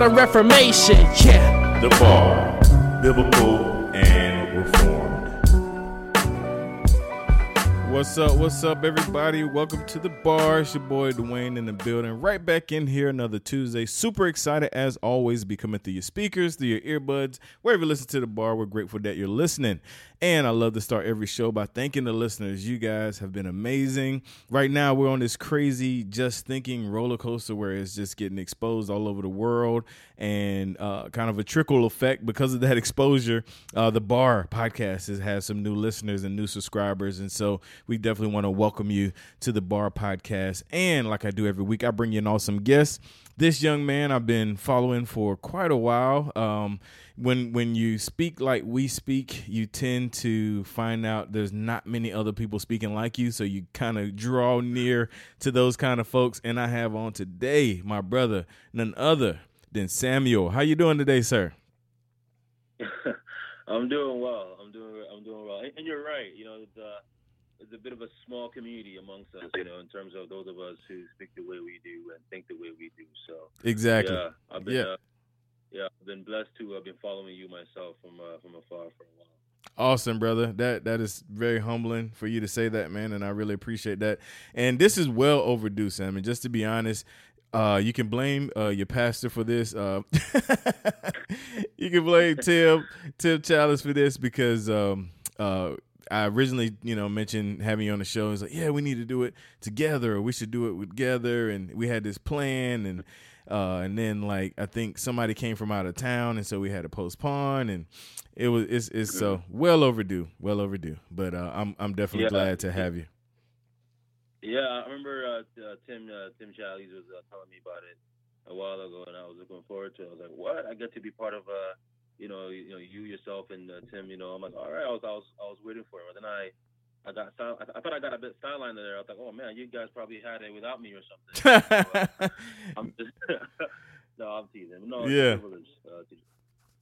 reformation. Yeah. The Bar, Biblical and Reformed. What's up? What's up, everybody? Welcome to the bar. It's your boy Dwayne in the building. Right back in here another Tuesday. Super excited as always to be coming through your speakers, through your earbuds, wherever you listen to the bar. We're grateful that you're listening. And I love to start every show by thanking the listeners. You guys have been amazing. Right now, we're on this crazy just thinking roller coaster where it's just getting exposed all over the world and uh, kind of a trickle effect because of that exposure. Uh, the Bar podcast has had some new listeners and new subscribers. And so we definitely want to welcome you to the Bar podcast. And like I do every week, I bring you an awesome guest. This young man I've been following for quite a while. Um, when when you speak like we speak, you tend to find out there's not many other people speaking like you, so you kind of draw near to those kind of folks. And I have on today my brother, none other than Samuel. How you doing today, sir? I'm doing well. I'm doing I'm doing well. And, you're right. You know, uh, it's a bit of a small community amongst us. You know, in terms of those of us who speak the way we do and think the way we do. So Exactly. yeah, I've been Yeah. uh, yeah, I've been blessed to have been following you myself from uh, from afar for a while. Awesome, brother. That that is very humbling for you to say that, man, and I really appreciate that. And this is well overdue, Sam. And just to be honest, uh, you can blame uh, your pastor for this. Uh, you can blame Tim Tim Challies for this because um, uh, I originally, you know, mentioned having you on the show. And it's like, yeah, we need to do it together, or we should do it together, and we had this plan, and uh, and then like I think somebody came from out of town, and so we had to postpone, and it was it's it's so well overdue, well overdue. But uh, I'm I'm definitely Yeah. glad to have you. Yeah, I remember uh, uh, Tim uh, Tim Challies was uh, telling me about it a while ago, and I was looking forward to it. I was like, "What? I get to be part of uh, you know, you know, you yourself and uh, Tim. You know, I'm like, all right. I was I was I was waiting for it. But then I. I got sil- I, th- I thought I got a bit sidelined there. I was like, "Oh man, you guys probably had it without me or something." I'm just no, I'm teasing. No, Yeah. uh,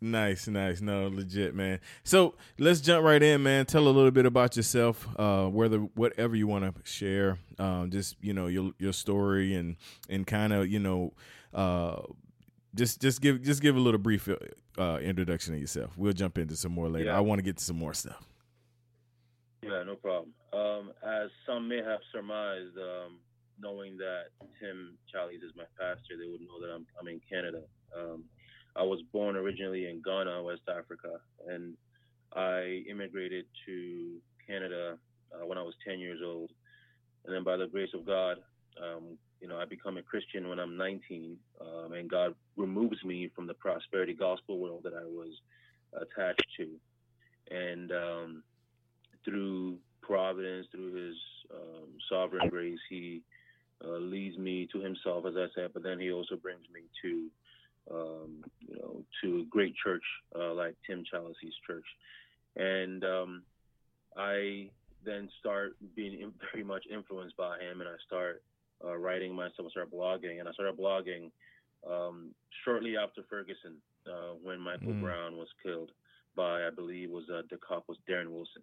Nice, nice. No, legit, man. So let's jump right in, man. Tell a little bit about yourself, uh, whether whatever you want to share, um, just you know your your story and and kind of you know, uh, just just give just give a little brief uh, introduction of yourself. We'll jump into some more later. Yeah. I want to get to some more stuff. Yeah, no problem. Um, as some may have surmised, um, knowing that Tim Challies is my pastor, they would know that I'm, I'm in Canada. Um, I was born originally in Ghana, West Africa, and I immigrated to Canada uh, when I was 10 years old. And then by the grace of God, um, you know, I become a Christian when I'm 19, um, and God removes me from the prosperity gospel world that I was attached to. And um, through providence, through His um, sovereign grace, He uh, leads me to Himself, as I said. But then He also brings me to, um, you know, to a great church uh, like Tim Challies's church, and um, I then start being in- very much influenced by Him, and I start uh, writing myself, I started blogging, and I started blogging um, shortly after Ferguson, uh, when Michael Mm. Brown was killed by, I believe, was uh, the cop was Darren Wilson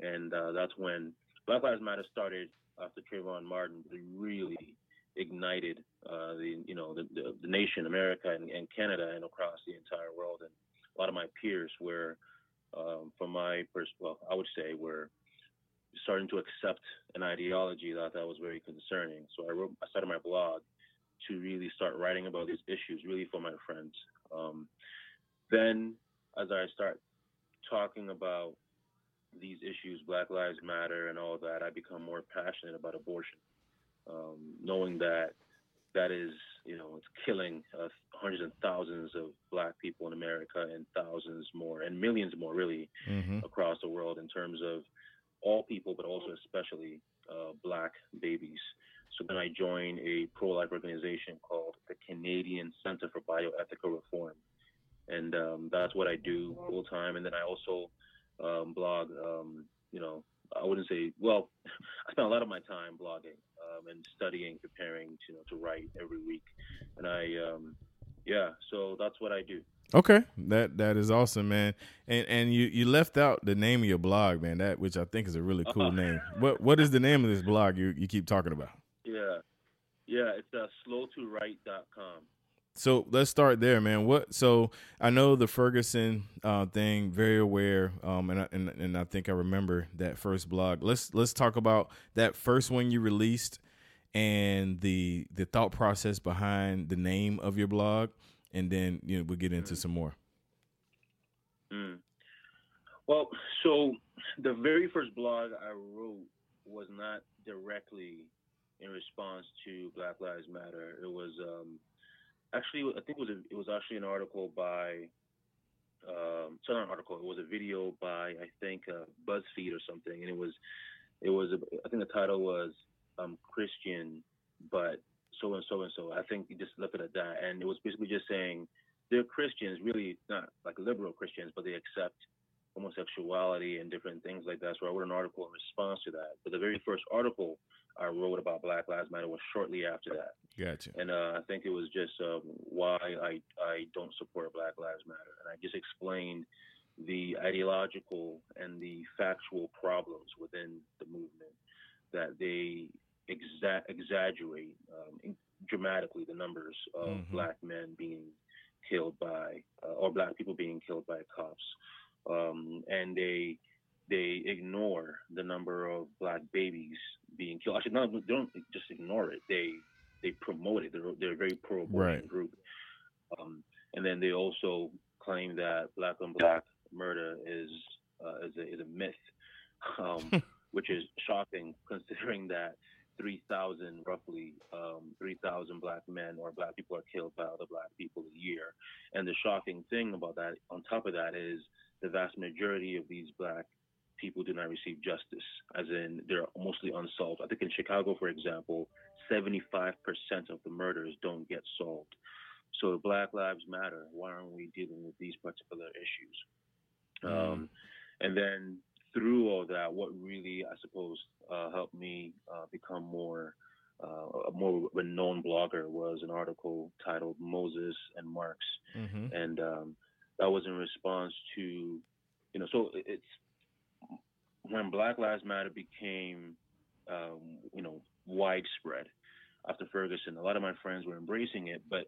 and uh, that's when Black Lives Matter started after Trayvon Martin really ignited uh, the you know the, the, the nation, America and, and Canada, and across the entire world. And a lot of my peers were, um, from my pers- well, I would say were starting to accept an ideology that that was very concerning. So I wrote, I started my blog to really start writing about these issues, really for my friends. Um, then, as I start talking about these issues, Black Lives Matter, and all that, I become more passionate about abortion, um, knowing that that is, you know, it's killing uh, hundreds and thousands of black people in America and thousands more and millions more, really, Mm-hmm. across the world in terms of all people, but also especially uh, black babies. So then I joined a pro-life organization called the Canadian Center for Bioethical Reform, and um, that's what I do full time. And then I also um, blog. Um, you know, I wouldn't say well. I spend a lot of my time blogging um, and studying, preparing to you know to write every week, and I um, yeah. So that's what I do. Okay, that that is awesome, man. And and you you left out the name of your blog, man. That which I think is a really cool Uh-huh. name. What what is the name of this blog you you keep talking about? Yeah, yeah. It's uh, slowtowrite.com. So let's start there, man. What? So I know the Ferguson uh, thing, very aware, um, and I, and and I think I remember that first blog. Let's let's talk about that first one you released and the the thought process behind the name of your blog, and then you know we'll get into some more. Mm. Well, so the very first blog I wrote was not directly in response to Black Lives Matter. It was um, actually, I think it was a, it was actually an article by. Um, it's not an article. It was a video by I think uh, BuzzFeed or something, and it was it was I think the title was um, Christian, but so and so and so. I think you just left it at that, and it was basically just saying they're Christians, really not like liberal Christians, but they accept homosexuality and different things like that. So I wrote an article in response to that. But the very first article I wrote about Black Lives Matter was shortly after that, Gotcha. and uh, I think it was just um, why I I don't support Black Lives Matter, and I just explained the ideological and the factual problems within the movement that they exa- exaggerate um, dramatically the numbers of Mhm. black men being killed by uh, or black people being killed by cops um, and they they ignore the number of black babies being killed. Actually not they don't just ignore it. They they promote it. They're, they're a very pro abortion Right. group. Um, and then they also claim that black on black murder is uh, is, a, is a myth um, which is shocking considering that 3,000, roughly um, 3,000 black men or black people are killed by other black people a year. And the shocking thing about that, on top of that, is the vast majority of these black people do not receive justice, as in they're mostly unsolved. I think in Chicago, for example, 75% of the murders don't get solved. So Black Lives Matter, why aren't we dealing with these particular issues? Um, and then through all that, what really, I suppose, uh, helped me uh, become more uh, a more renowned blogger was an article titled "Moses and Marx," Mm-hmm. and um, that was in response to, you know, so it's when Black Lives Matter became, um, you know, widespread after Ferguson. A lot of my friends were embracing it, but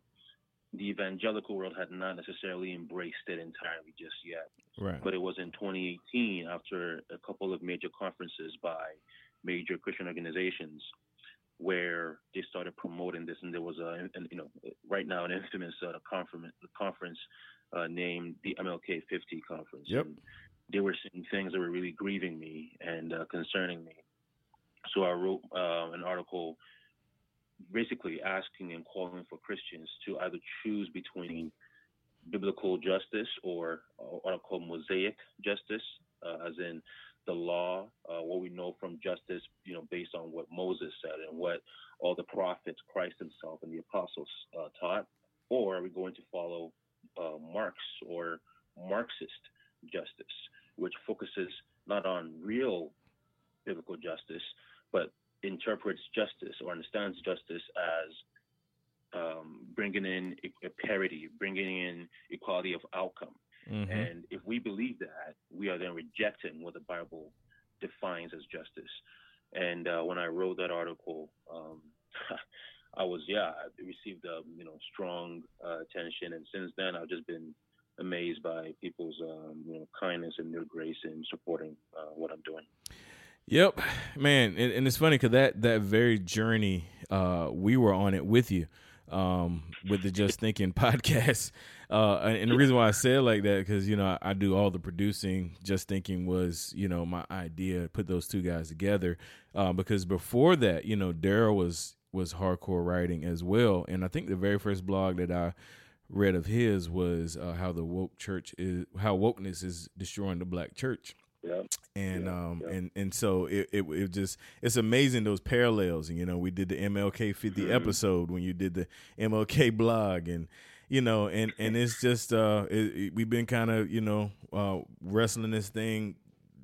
the evangelical world had not necessarily embraced it entirely just yet Right. but it was in 2018 after a couple of major conferences by major Christian organizations where they started promoting this, and there was a, and, you know, right now an infamous uh, conference, conference uh, named the MLK 50 conference. Yep. And they were saying things that were really grieving me and uh, concerning me. So I wrote uh, an article basically asking and calling for Christians to either choose between biblical justice or uh, what I call mosaic justice, uh, as in the law, uh, what we know from justice, you know, based on what Moses said and what all the prophets, Christ himself, and the apostles uh, taught, or are we going to follow uh, Marx or Marxist justice, which focuses not on real biblical justice, but interprets justice or understands justice as um, bringing in a, parity, bringing in equality of outcome. Mm-hmm. And if we believe that, we are then rejecting what the Bible defines as justice. And uh, when I wrote that article, um, I was yeah, I received a you know strong uh, attention, and since then I've just been amazed by people's um, you know kindness and their grace in supporting uh, what I'm doing. Yep, man, and, and it's funny because that that very journey, uh, we were on it with you, um, with the Just Thinking podcast. Uh, and the reason why I said like that because you know I, I, do all the producing. Just Thinking was you know my idea. Put those two guys together uh, because before that, you know, Daryl was was hardcore writing as well, and I think the very first blog that I read of his was uh, how the woke church is how wokeness is destroying the black church yeah. And yeah. um yeah. and and so it, it it just it's amazing those parallels. And, you know, we did the MLK 50 mm-hmm. episode when you did the MLK blog and you know, and and it's just uh it, it, we've been kind of, you know, uh wrestling this thing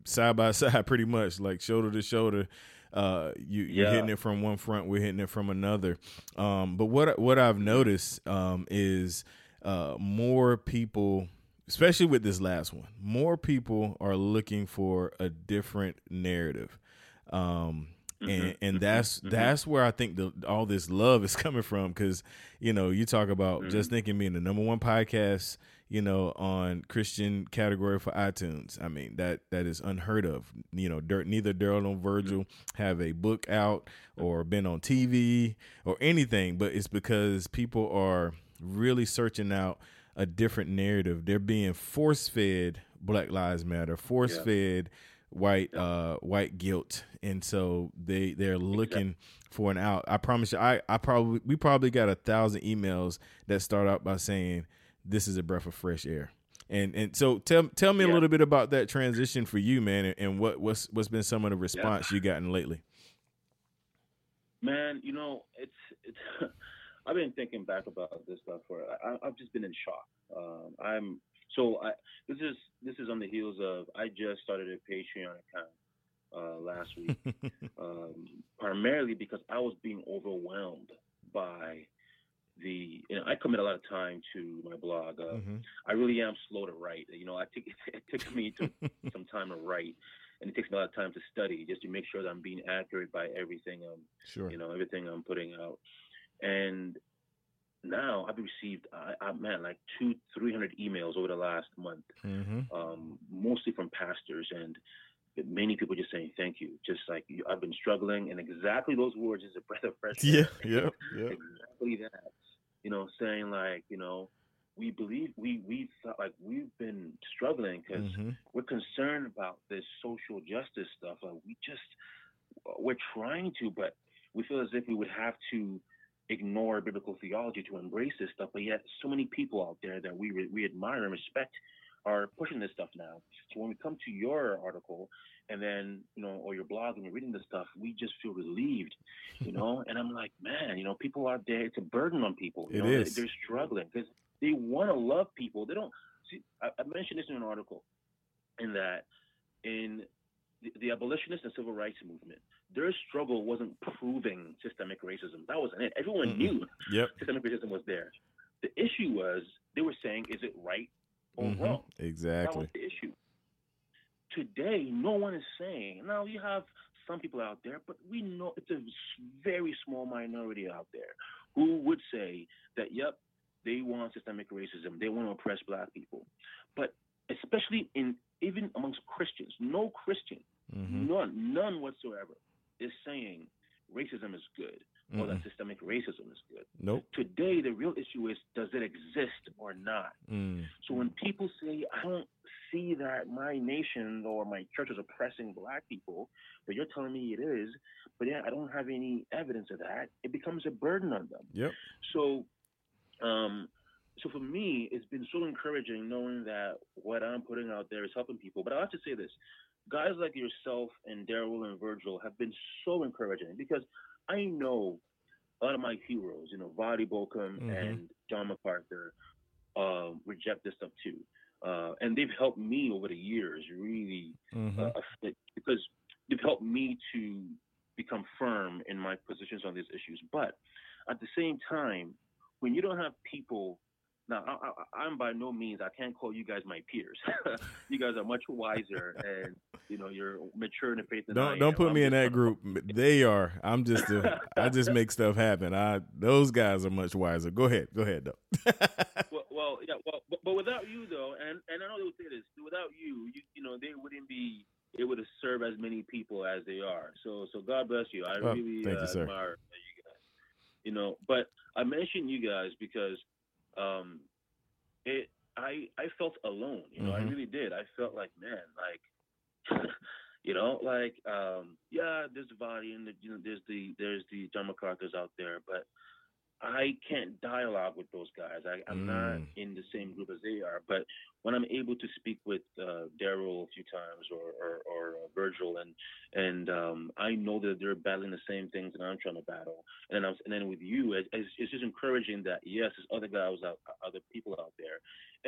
side by side pretty much like shoulder to shoulder uh you you're yeah. hitting it from one front we're hitting it from another um but what what i've noticed um is uh more people especially with this last one, more people are looking for a different narrative. Um, mm-hmm. and and that's mm-hmm. that's where I think the, all this love is coming from because you know you talk about mm-hmm. just thinking being the number one podcast you know on Christian category for iTunes. I mean that that is unheard of. You know, Dirt, neither Daryl nor Virgil have a book out or been on TV or anything, but it's because people are really searching out a different narrative. They're being force fed Black Lives Matter, force fed white uh white guilt and so they they're looking for an out i promise you i i probably we probably got a thousand emails that start out by saying this is a breath of fresh air and and so tell tell me yeah. a little bit about that transition for you man and, and what what's what's been some of the response yeah. you gotten lately man you know it's it's I've been thinking back about this stuff for I, have just been in shock. Um, I'm so I this is this is on the heels of I just started a Patreon account uh, last week, um, primarily because I was being overwhelmed by the you know I commit a lot of time to my blog. Uh, mm-hmm. I really am slow to write. You know, I take it, took me to, some time to write, and it takes me a lot of time to study just to make sure that I'm being accurate by everything. I'm sure. you know everything I'm putting out. And now I've received, uh, uh, man, like two, three hundred emails over the last month, mm-hmm. um, mostly from pastors and many people just saying thank you. Just like I've been struggling, and exactly those words is a breath of fresh air. Yeah, yeah, yeah. Exactly that. You know, saying like, you know, we believe we we like we've been struggling because mm-hmm. we're concerned about this social justice stuff. Like we just we're trying to, but we feel as if we would have to ignore biblical theology to embrace this stuff, but yet so many people out there that we re- we admire and respect are pushing this stuff now. So when we come to your article and then, you know, or your blog and you're reading this stuff, we just feel relieved, you know? and I'm like, man, you know, people out there, it's a burden on people. You it know, is. They're struggling because they want to love people. They don't see, I, I mentioned this in an article in that in the, the abolitionist and civil rights movement, their struggle wasn't proving systemic racism. That wasn't it. Everyone mm knew yep. systemic racism was there. The issue was they were saying, is it right or mm-hmm. wrong? Exactly. That was the issue. Today, no one is saying. Now you have some people out there, but we know it's a very small minority out there who would say that, yep, they want systemic racism. They want to oppress black people. But especially in even amongst Christians, no Christian, mm-hmm. none, none whatsoever is saying racism is good or that systemic racism is good. Nope. Today, the real issue is does it exist or not? Mm. So when people say, I don't see that my nation or my church is oppressing black people, but you're telling me it is, but yeah, I don't have any evidence of that, it becomes a burden on them. Yep. So, um, so for me, it's been so encouraging knowing that what I'm putting out there is helping people. But I have to say this: guys like yourself and Daryl and Virgil have been so encouraging because I know a lot of my heroes, you know, Voddie Baucham mm-hmm. and John MacArthur, uh, reject this stuff too. Uh, and they've helped me over the years really mm-hmm. uh, because they've helped me to become firm in my positions on these issues. But at the same time, when you don't have people now, I, am by no means, I can't call you guys my peers. you guys are much wiser and, you know, you're mature in the faith don't, Don't am. put I'm me in that group. They are. I'm just, a, I just make stuff happen. I Those guys are much wiser. Go ahead. Go ahead, though. well, well, yeah, well, but, but, without you, though, and, and I know they would say this, without you, you, you know, they wouldn't be able to serve as many people as they are. So so God bless you. I Oh, really thank uh, you, sir. admire you guys. You know, but I mentioned you guys because um, it I I felt alone. You know, Mhm. I really did. I felt like man, like you know, like um, yeah, there's the body and the, you know, there's the there's the John MacArthur's out there, but I can't dialogue with those guys. I, I'm not Mm. in the same group as they are. But when I'm able to speak with uh, Daryl a few times or or, or uh, Virgil, and and um, I know that they're battling the same things that I'm trying to battle, and I'm, and then with you, it's, it's it's just encouraging that yes, there's other guys out, other people out there,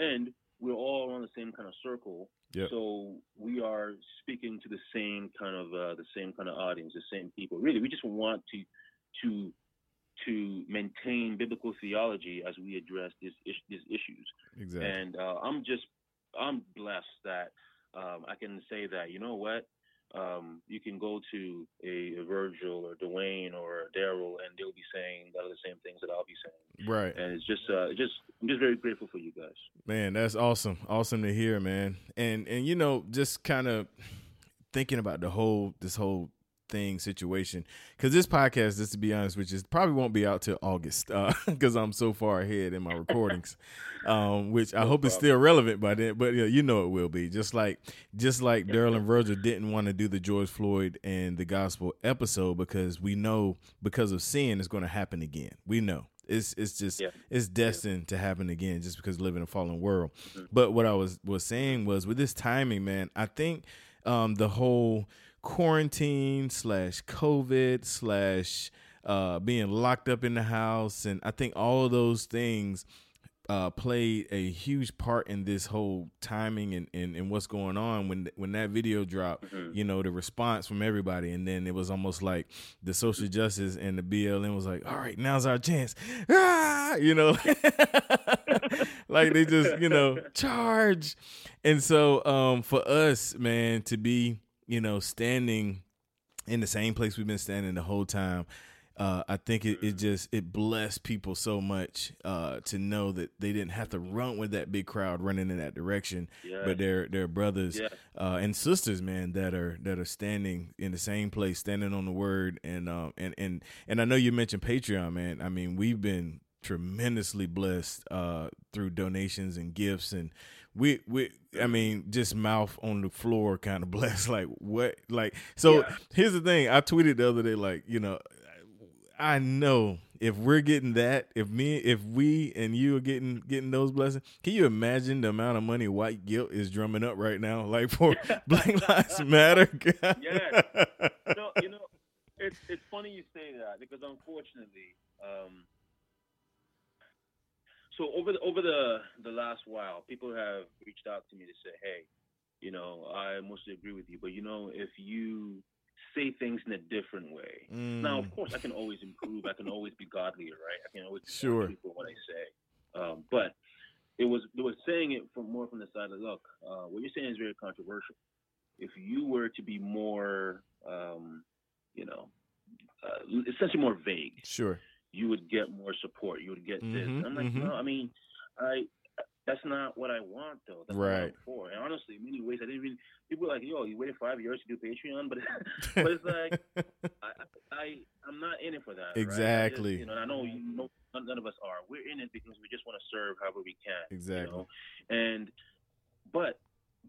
and we're all on the same kind of circle. Yep. So we are speaking to the same kind of uh, the same kind of audience, the same people. Really, we just want to to to maintain biblical theology as we address these these issues. Exactly. And uh, I'm just I'm blessed that um, I can say that you know what um, you can go to a, a Virgil or Dwayne or Daryl and they'll be saying that are the same things that I'll be saying. right. And it's just uh, just I'm just very grateful for you guys. Man, that's awesome. Awesome to hear, man. And and you know, just kind of thinking about the whole this whole thing situation. Because this podcast just to be honest which is probably won't be out till august because i'm so far ahead in my recordings um which i hope it's still relevant by then but yeah, you know it will be. Just like just like daryl and virgil didn't want to do the george floyd and the gospel episode because we know because of sin it's going to happen again. We know. It's it's just Yeah. it's destined to happen again just because we live in a fallen world. But what i was was saying was with this timing man i think um the whole quarantine slash covid slash uh being locked up in the house. And i think all of those things uh played a huge part in this whole timing and, and, and what's going on when when that video dropped you know the response from everybody. And then it was almost like the social justice and the blm was like all right now's our chance. Ah! you know? Like they just you know charge. And so um for us man to be you know standing in the same place we've been standing the whole time uh, I think it, it just it blessed people so much uh, to know that they didn't have to run with that big crowd running in that direction, Yeah. but they're they're brothers Yeah. uh, and sisters, man, that are that are standing in the same place, standing on the word, and um and and and I know you mentioned Patreon, man. I mean, we've been tremendously blessed uh, through donations and gifts, and we we I mean, just mouth on the floor, kind of blessed. Like what? Like so. Yeah. Here's the thing. I tweeted the other day, like you know, I know if we're getting that, if me, if we and you are getting getting those blessings, can you imagine the amount of money White Guilt is drumming up right now, like for Black Lives Matter? Yes. no, you know, it's it's funny you say that because unfortunately, um, so over the over the the last while, people have reached out to me to say, hey, you know, I mostly agree with you, but you know, if you say things in a different way. Now, of Mm, course, I can always improve. I can always be godlier, right? I can always be Sure. in what I say. Um, but it was it was saying it from more from the side of look, uh, what you're saying is very controversial. If you were to be more, um, you know, uh, essentially more vague, sure. You would get more support. You would get this. Mhm, And I'm like, mhm. no, I mean, I. That's not what I want, though. That's Right. what I'm for. And honestly, in many ways, I didn't even. People are like, yo, you waited five years to do Patreon, but but it's like I, I I'm not in it for that. right? I just- Exactly. you know, I know you know none none of us are. We're in it because we just want to serve however we can. Exactly. You know? And but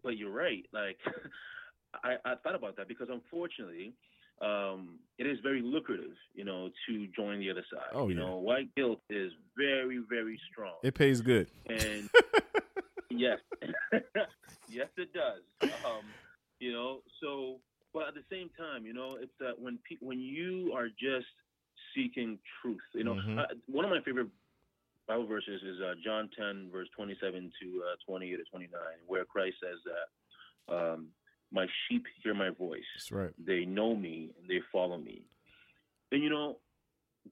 but you're right. Like I, I thought about that because unfortunately, um, it is very lucrative, you know, to join the other side. Oh, you yeah. know, white guilt is very, very strong. It pays good. And yes, yes, it does. Um, you know, so but at the same time, you know, it's that when pe- when you are just seeking truth, you know, Mhm. uh, one of my favorite Bible verses is uh, John 10, verse 27 to uh, 28 to 29, where Christ says that um, my sheep hear my voice That's right. they know me and they follow me. And you know,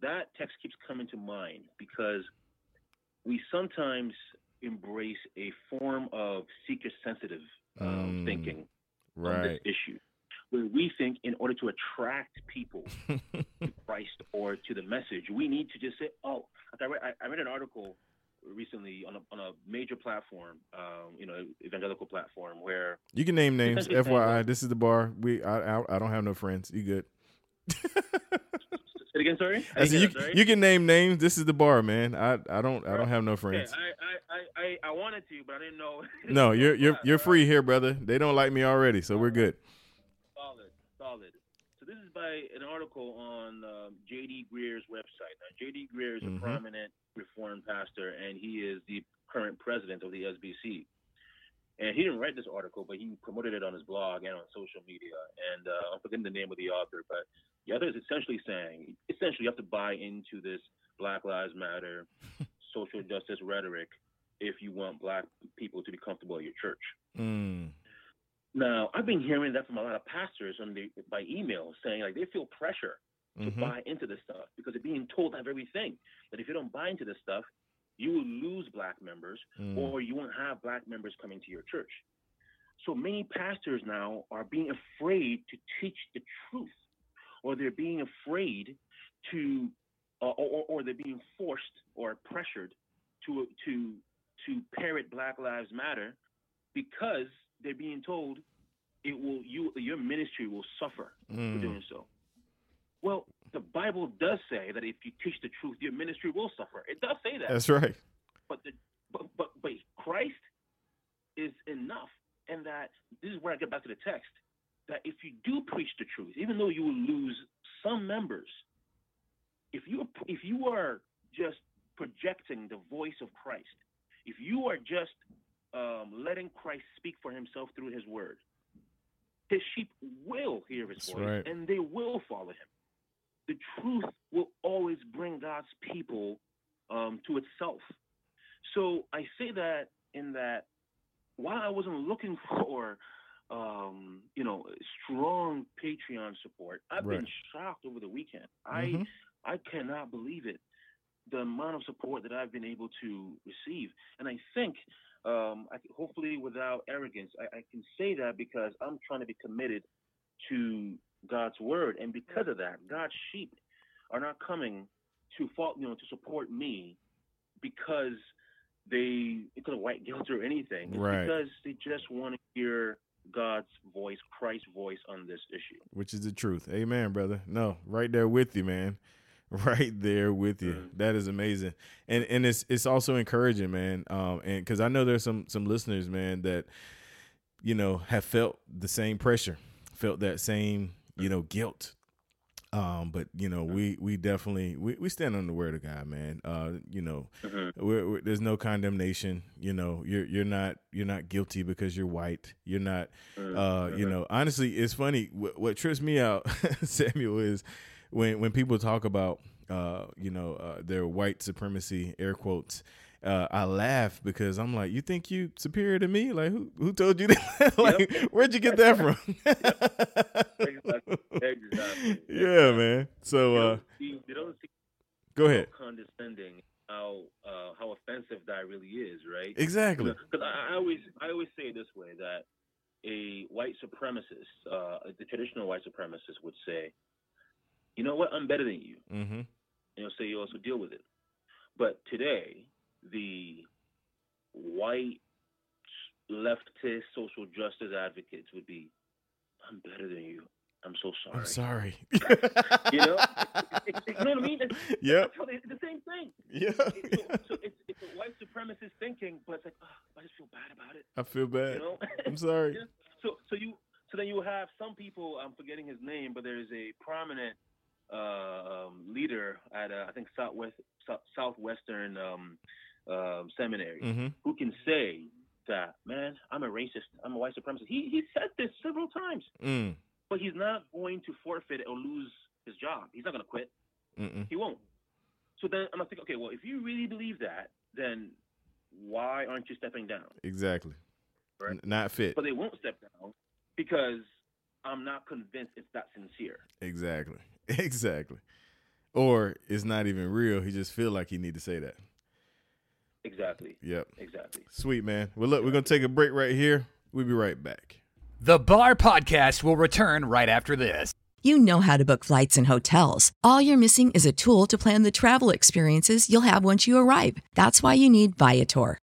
that text keeps coming to mind because we sometimes embrace a form of seeker sensitive um, Mm, thinking on Right. this issue, where we think in order to attract people to Christ or to the message, we need to just say, "Oh, I read, I, I read an article recently on a, on a major platform, um, you know, evangelical platform where You can name names. FYI, this is the bar. We I I, I don't have no friends. You good? Say again, sorry. I said, you, sorry? you can name names. This is the bar, man. I I don't I don't have no friends. I, I, I, I, I wanted to, but I didn't know. No, you're you're you're free here, brother. They don't like me already, so we're good. Solid, solid. So this is by an article on um, J.D. Greear's website. Now, J.D. Greer is Mhm. a prominent Reformed pastor, and he is the current president of the SBC. And he didn't write this article, but he promoted it on his blog and on social media. And uh, I'm forgetting the name of the author, but the author is essentially saying, essentially, you have to buy into this Black Lives Matter, social justice rhetoric if you want black people to be comfortable at your church. Mm. Now, I've been hearing that from a lot of pastors on the, by email saying like they feel pressure to Mhm. buy into this stuff because they're being told that very thing that if you don't buy into this stuff, you will lose black members Mm. or you won't have black members coming to your church. So many pastors now are being afraid to teach the truth, or they're being afraid to, uh, or, or they're being forced or pressured to to to parrot Black Lives Matter because they're being told it will you your ministry will suffer for Mm. doing so. Well, the Bible does say that if you teach the truth, your ministry will suffer. It does say that That's right. but the but but but Christ is enough, and that this is where I get back to the text. That if you do preach the truth, even though you will lose some members, if you if you are just projecting the voice of Christ, if you are just um, letting Christ speak for Himself through His Word, His sheep will hear His That's voice right. and they will follow Him. The truth will always bring God's people um, to itself. So I say that in that while I wasn't looking for, um, you know, strong Patreon support, I've Right. been shocked over the weekend. I Mhm. I cannot believe it, the amount of support that I've been able to receive, and I think. Um, I, hopefully, without arrogance, I, I can say that because I'm trying to be committed to God's word, and because of that, God's sheep are not coming to fault, you know, to support me because they because of white guilt or anything. It's Right. because they just want to hear God's voice, Christ's voice on this issue. Which is the truth. Amen, brother. No, right there with you, man. Right there with you. That is amazing, and and it's it's also encouraging, man. Um, and because I know there's some some listeners, man, that you know have felt the same pressure, felt that same you know guilt. Um, but you know we we definitely we, we stand on the word of God, man. Uh, you know we're, we're, there's no condemnation. You know you're you're not you're not guilty because you're white. You're not uh, you know, honestly, it's funny. What, what trips me out, Samuel, is when when people talk about uh, you know uh, their white supremacy, air quotes. Uh, I laugh because I'm like, you think you superior to me? Like, who who told you that? like, where'd you get that from? Exactly. Yeah, man. So, They uh, don't see, they don't see go ahead. how condescending, how uh, how offensive that really is, right? Exactly. Because I, I always I always say it this way that a white supremacist, uh, the traditional white supremacist would say, you know what, I'm better than you. Mm-hmm. And you'll say you also deal with it. But today, the white leftist social justice advocates would be, I'm better than you. I'm so sorry. I'm sorry. You know? You know what I mean? It's, Yep. that's how they- it's the same thing. Yeah. It's, so, so it's, it's a white supremacist thinking, but it's like, oh, I just feel bad about it. I feel bad. You know? I'm sorry. So so you so then you have some people. I'm forgetting his name, but there is a prominent um, leader at uh, I think Southwest Sou- Southwestern um, um, Seminary Mm-hmm. who can say that man, I'm a racist. I'm a white supremacist. He he said this several times, Mm. but he's not going to forfeit or lose his job. He's not going to quit. Mm-mm. He won't. So then I'm thinking, okay, well, if you really believe that, then why aren't you stepping down? Exactly. Right. N- not fit. but they won't step down because I'm not convinced it's that sincere. Exactly. Exactly. Or it's not even real. He just feel like he need to say that. Exactly. Yep. Exactly. Sweet man. Well, look, we're gonna take a break right here. We'll be right back. The Bar Podcast will return right after this. You know how to book flights and hotels. All you're missing is a tool to plan the travel experiences you'll have once you arrive. That's why you need Viator.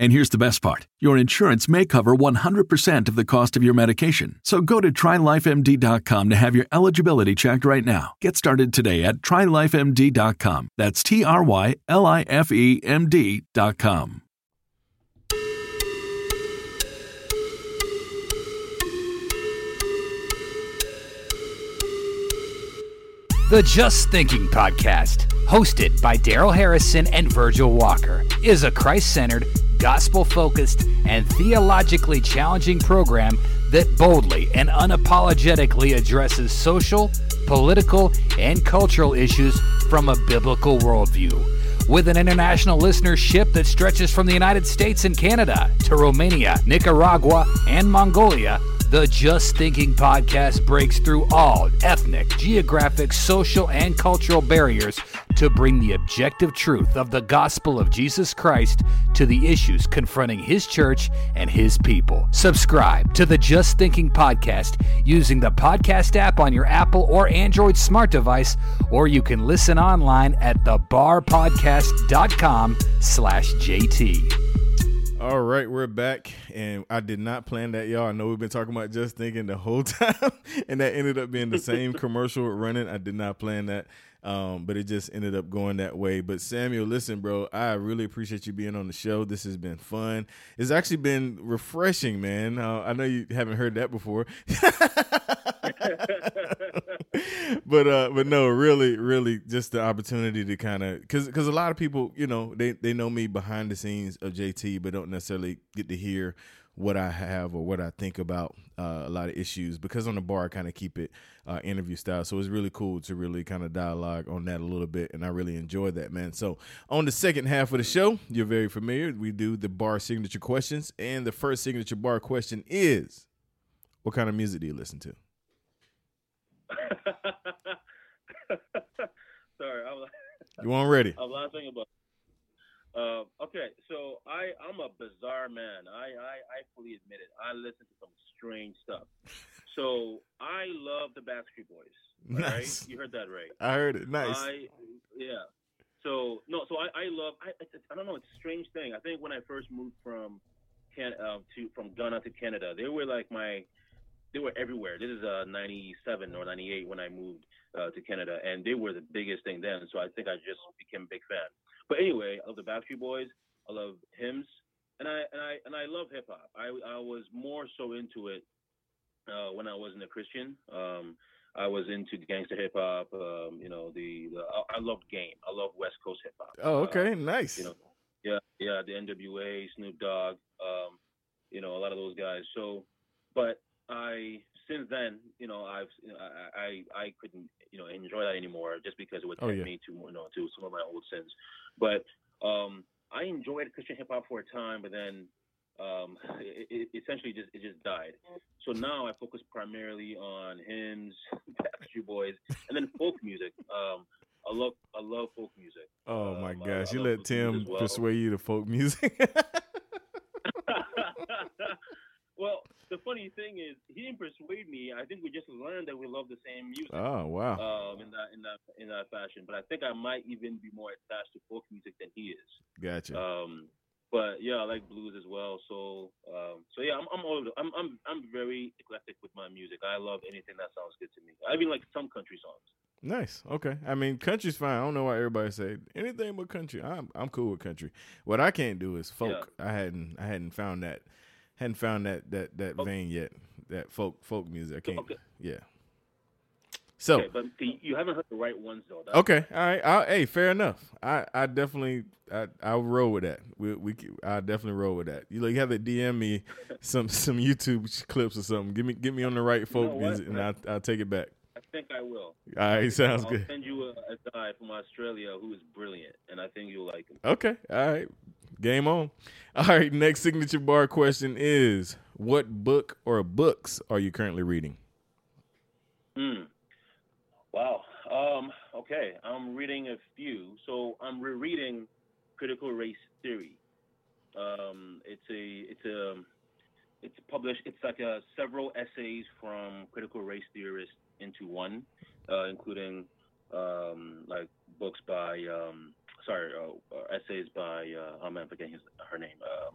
And here's the best part your insurance may cover 100% of the cost of your medication. So go to trylifemd.com to have your eligibility checked right now. Get started today at trylifemd.com. That's T R Y L I F E M D.com. The Just Thinking Podcast, hosted by Daryl Harrison and Virgil Walker, is a Christ centered, gospel focused, and theologically challenging program that boldly and unapologetically addresses social, political, and cultural issues from a biblical worldview. With an international listenership that stretches from the United States and Canada to Romania, Nicaragua, and Mongolia, the Just Thinking podcast breaks through all ethnic, geographic, social, and cultural barriers to bring the objective truth of the gospel of Jesus Christ to the issues confronting his church and his people. Subscribe to the Just Thinking podcast using the podcast app on your Apple or Android smart device, or you can listen online at thebarpodcast.com slash JT. All right, we're back, and I did not plan that, y'all. I know we've been talking about just thinking the whole time, and that ended up being the same commercial running. I did not plan that, um, but it just ended up going that way. But Samuel, listen, bro, I really appreciate you being on the show. This has been fun. It's actually been refreshing, man. Uh, I know you haven't heard that before. but uh but no really really just the opportunity to kind of because because a lot of people you know they they know me behind the scenes of jt but don't necessarily get to hear what i have or what i think about uh, a lot of issues. Because on the bar i kind of keep it uh, interview style. So it's really cool to really kind of dialogue on that a little bit and i really enjoy that man. So on the second half of the show you're very familiar. We do the bar signature questions and the first signature bar question is what kind of music do you listen to Sorry, I'm. You weren't ready. I'm laughing about. Uh, okay, so I I'm a bizarre man. I, I I fully admit it. I listen to some strange stuff. So I love the Backstreet Boys. Nice. Right? You heard that right? I heard it. Nice. I yeah. So no, so I, I love I I don't know. It's a strange thing. I think when I first moved from Can uh, to from Ghana to Canada, they were like my they were everywhere. This is uh 97 or 98 when I moved uh, to Canada, and they were the biggest thing then. So I think I just became a big fan. But anyway, I love the Backstreet Boys. I love hymns, and I and I and I love hip hop. I I was more so into it uh, when I wasn't a Christian. Um, I was into gangster hip hop. Um, you know, the, the I, I loved game. I love West Coast hip hop. Oh, okay, Uh, nice. you know, yeah, yeah, the NWA, Snoop Dogg, um, you know, a lot of those guys. So, but I since then, you know, I've I I, I couldn't you know enjoy that anymore just because it would Oh, tempt yeah. me to you know to some of my old sins. But um, I enjoyed Christian hip hop for a time, but then um, it, it essentially just it just died. So now I focus primarily on hymns, Backstreet Boys, and then folk music. Um, I love I love folk music. oh my Um, gosh, I you love let Tim well. persuade you to folk music. well, the funny thing is, he didn't persuade me. I think we just learned that we love the same music. Oh wow. Um, in that in that in that fashion, but I think I might even be more attached to folk music than he is. Gotcha. Um, but yeah, I like blues as well. So um, so yeah, I'm I'm all I'm I'm I'm very eclectic with my music. I love anything that sounds good to me. I even like some country songs. Nice. Okay. I mean, country's fine. I don't know why everybody say anything but country. I'm I'm cool with country. What I can't do is folk. I hadn't I hadn't found that hadn't found that that that Okay. vein yet. That folk folk music. I can't. Okay. Yeah. So okay, but the, you haven't heard the right ones though. That's okay, all right. I, hey, fair enough. I I definitely I I'll roll with that. We we I definitely roll with that. You like have to DM me some some YouTube clips or something. Give me get me on the right folk know music, and I'll I'll take it back. I think I will. All right, sounds I'll good. send you a, a guy from Australia who is brilliant, and I think you'll like him. Okay. All right. Game on. All right. Next signature bar question is What book or books are you currently reading? Hmm. Wow. Um, okay. I'm reading a few. So I'm rereading Critical Race Theory. Um, it's a it's a it's published. It's like a several essays from critical race theorists into one, uh, including um, like books by um, sorry uh, uh, essays by uh, I'm forgetting his, her name um,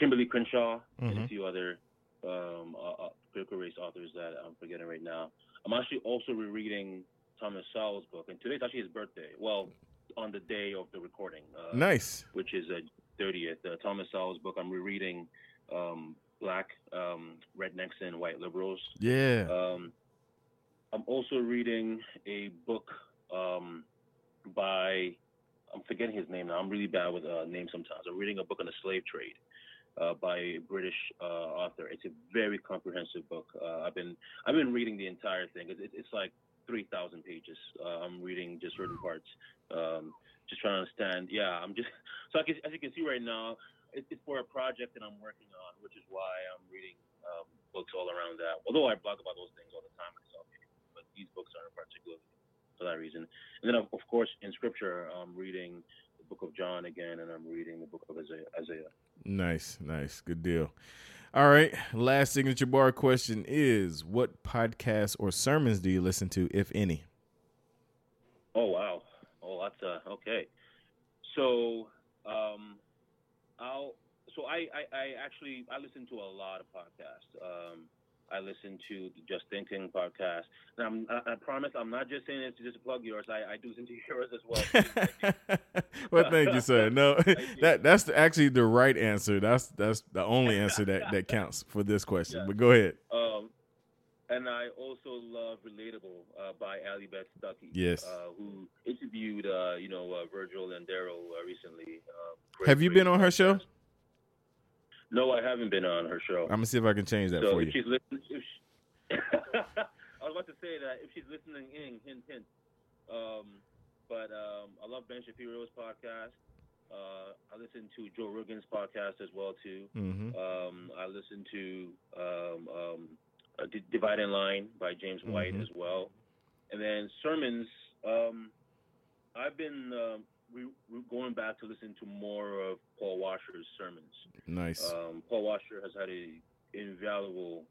Kimberlé Crenshaw and a Mhm. few other um, uh, uh, critical race authors that I'm forgetting right now. I'm actually also rereading Thomas Sowell's book, and today's actually his birthday. Well, on the day of the recording, uh, Nice. which is a 30th. Uh, Thomas Sowell's book. I'm rereading um, Black um, Rednecks and White Liberals. Yeah. Um, I'm also reading a book um, by I'm forgetting his name now. I'm really bad with uh, names sometimes. I'm reading a book on the slave trade uh, by a British uh, author. It's a very comprehensive book. Uh, I've been I've been reading the entire thing. It's, it's like 3,000 pages. Uh, I'm reading just certain parts, um, just trying to understand. Yeah, I'm just so can, as you can see right now, it, it's for a project that I'm working on, which is why I'm reading um, books all around that. Although I blog about those things all the time myself, but these books are in particular for that reason. And then, of, of course, in Scripture, I'm reading the Book of John again, and I'm reading the Book of Isaiah. Isaiah. Nice. Nice. Good deal. All right. Last signature bar question is What podcasts or sermons do you listen to, if any? Oh wow. Oh, that's uh okay. So, um, I'll. So I, I, I actually I listen to a lot of podcasts. Um, I listen to the Just Thinking podcast. And I'm, I, I promise I'm not just saying this to just plug yours. I, I do listen to yours as well. well, thank you, sir. No, that that's the, actually the right answer. That's that's the only answer that that counts for this question. Yeah. But go ahead. Um, and I also love Relatable uh, by Allie Beth Stuckey. Yes. Uh, who interviewed, uh, you know, uh, Virgil and Darrell uh, recently. Uh, great, Have you been on her show? No, I haven't been on her show. I'm gonna see if I can change that so for if you. she's listening, if she, I was about to say that if she's listening in, hint, hint. Um, but um, I love Ben Shapiro's podcast. Uh, I listen to Joe Rogan's podcast as well too. Mm-hmm. Um, I listen to um, um, uh, D- Dividing Line by James White Mhm. as well, and then sermons. Um, I've been um re- re- going back to listen to more of Paul Washer's sermons. Nice. Um, Paul Washer has had a invaluable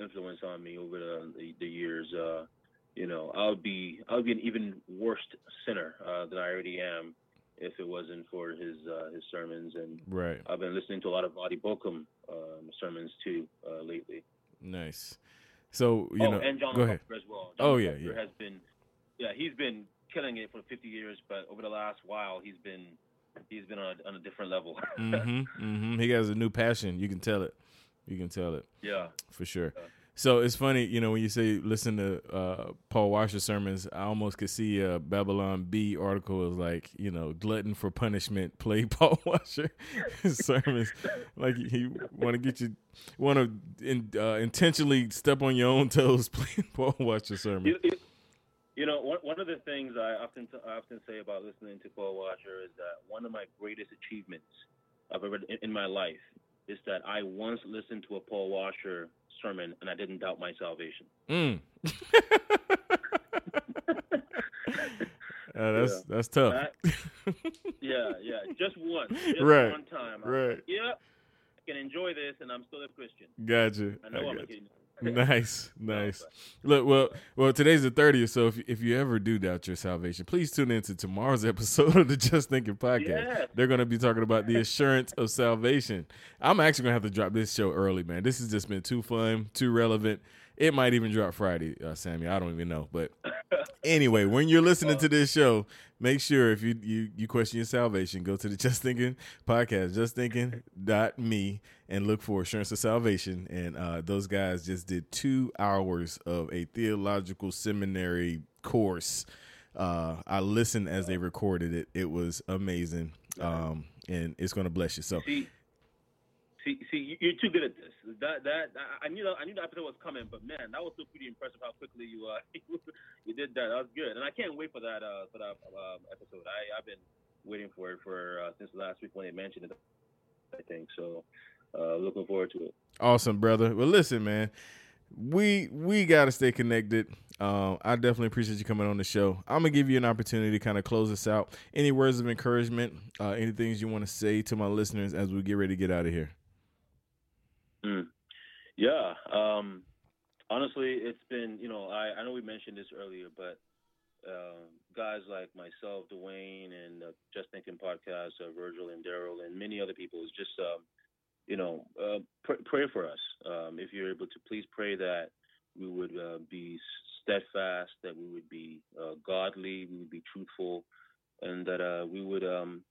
influence on me over the the, the years. Uh, you know, I would be I would be an even worse sinner uh, than I already am if it wasn't for his uh, his sermons. And right. I've been listening to a lot of Voddie Baucham um, sermons too uh, lately. Nice. So you oh, know, and John go ahead. As well. John Oh, yeah, yeah. Has been, yeah, he's been killing it for 50 years, but over the last while, he's been he's been on a, on a different level. mm-hmm. Mm-hmm. He has a new passion. You can tell it. You can tell it yeah. for sure. Yeah. So it's funny, you know, when you say listen to uh, Paul Washer sermons, I almost could see a Babylon Bee article as like, you know, glutton for punishment, play Paul Washer sermons. Like he want to get you, want to in, uh, intentionally step on your own toes, playing Paul Washer sermons. You, you, you know, one, one of the things I often t- I often say about listening to Paul Washer is that one of my greatest achievements I've ever in, in my life is that I once listened to a Paul Washer sermon and I didn't doubt my salvation. Mm. That's that's tough. Yeah, yeah, just once, just Right, one time. I right. like, yeah, can enjoy this, and I'm still a Christian. Gotcha. I know I I'm a. nice, nice. Look, well, well, today's the thirtieth, so if if you ever do doubt your salvation, please tune in to tomorrow's episode of the Just Thinking podcast. Yes. They're going to be talking about the assurance of salvation. I'm actually going to have to drop this show early, man. This has just been too fun, too relevant. It might even drop Friday, uh, Sammy. I don't even know, but anyway, when you're listening to this show, make sure if you you you question your salvation, go to the Just Thinking podcast, justthinking.me, and look for Assurance of Salvation. And uh, those guys just did two hours of a theological seminary course. Uh, I listened as they recorded it. It was amazing, um, and it's going to bless you. So, See, see, see, you- you're too good at this. That, that, I knew, I knew that episode was coming, but man, that was still pretty impressive how quickly you, uh, you did that. That was good, and I can't wait for that, uh, for that um, episode. I, I've been waiting for it for uh, since last week when they mentioned it. I think so. Uh, looking forward to it. Awesome, brother. Well, listen, man, we we got to stay connected. Um, I definitely appreciate you coming on the show. I'm gonna give you an opportunity to kind of close us out. Any words of encouragement? Uh, any things you want to say to my listeners as we get ready to get out of here? Yeah. Um, honestly, it's been, you know, I, I know we mentioned this earlier, but um, guys like myself, Dwayne, and uh, Just Thinking podcast, uh, Virgil and Darrell, and many other people is just, um, you know, uh, pr- pray for us. Um, if you're able to, please pray that we would uh, be steadfast, that we would be uh, godly, we would be truthful, and that uh, we would, um,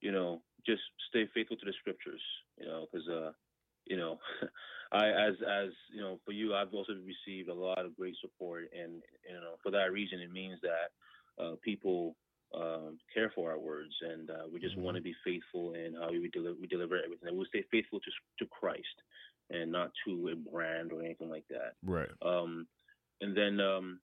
you know, just stay faithful to the scriptures. You know, because uh, you know, I as as you know, for you, I've also received a lot of great support, and you know, for that reason, it means that uh, people um, care for our words, and uh, we just want to be faithful in how we deliver we deliver everything. And we'll stay faithful to to Christ, and not to a brand or anything like that. Right. Um, and then, um,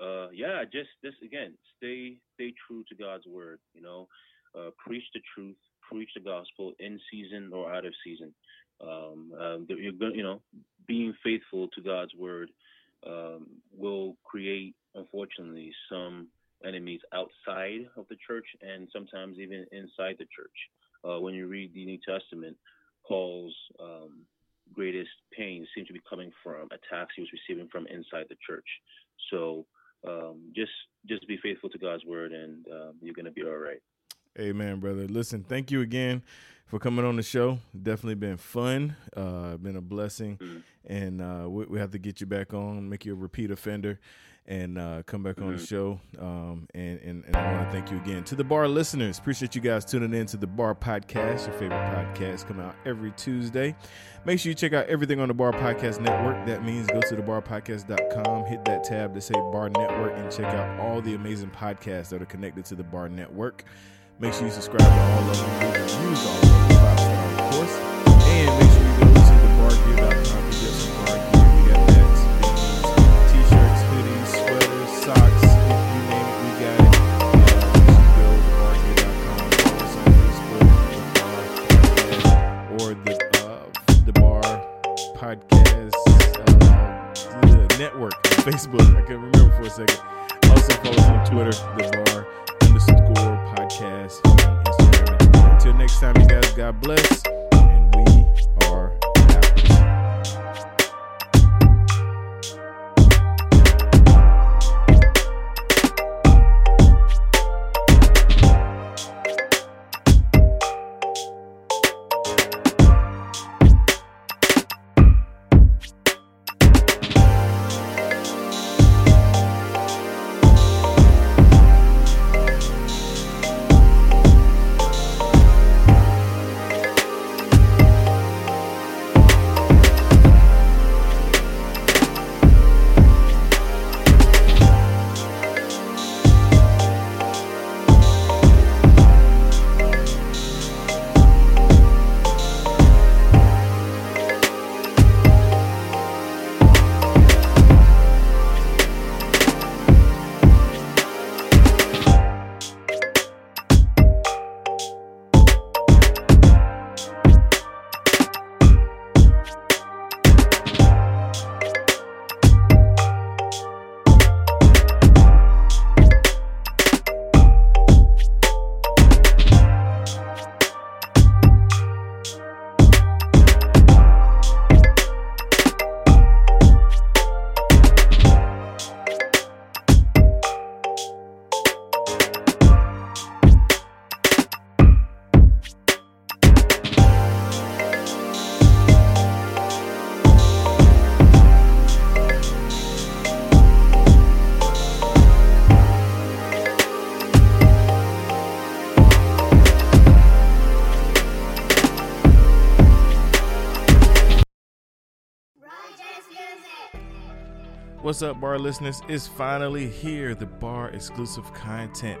uh, yeah, just this again, stay stay true to God's word. You know, uh, preach the truth, preach the gospel in season or out of season. Um, um, you're going, you know, being faithful to God's word um, will create, unfortunately, some enemies outside of the church and sometimes even inside the church. Uh, when you read the New Testament, Paul's um, greatest pain seems to be coming from attacks he was receiving from inside the church. So um, just just be faithful to God's word, and um, you're going to be all right. Amen, brother. Listen, thank you again for coming on the show. Definitely been fun. Uh, been a blessing, and uh, we, we have to get you back on, make you a repeat offender, and uh, come back on the show. Um, and, and and I want to thank you again to the bar listeners. Appreciate you guys tuning in to the Bar Podcast. Your favorite podcast come out every Tuesday. Make sure you check out everything on the Bar Podcast Network. That means go to thebarpodcast.com, hit that tab to say Bar Network, and check out all the amazing podcasts that are connected to the Bar Network. Make sure you subscribe to all of them. Leave reviews all of them, five star, of course. And make sure you go to thebargear.com to get some bar gear. We got hats, t-shirts, hoodies, sweaters, socks. You name it, we got it. You go the or the uh, the bar podcast uh, the network Facebook. I can't remember for a second. Also follow us on Twitter, the bar next time, you guys, God bless, and we are What's up, bar listeners? It's finally here, the bar exclusive content.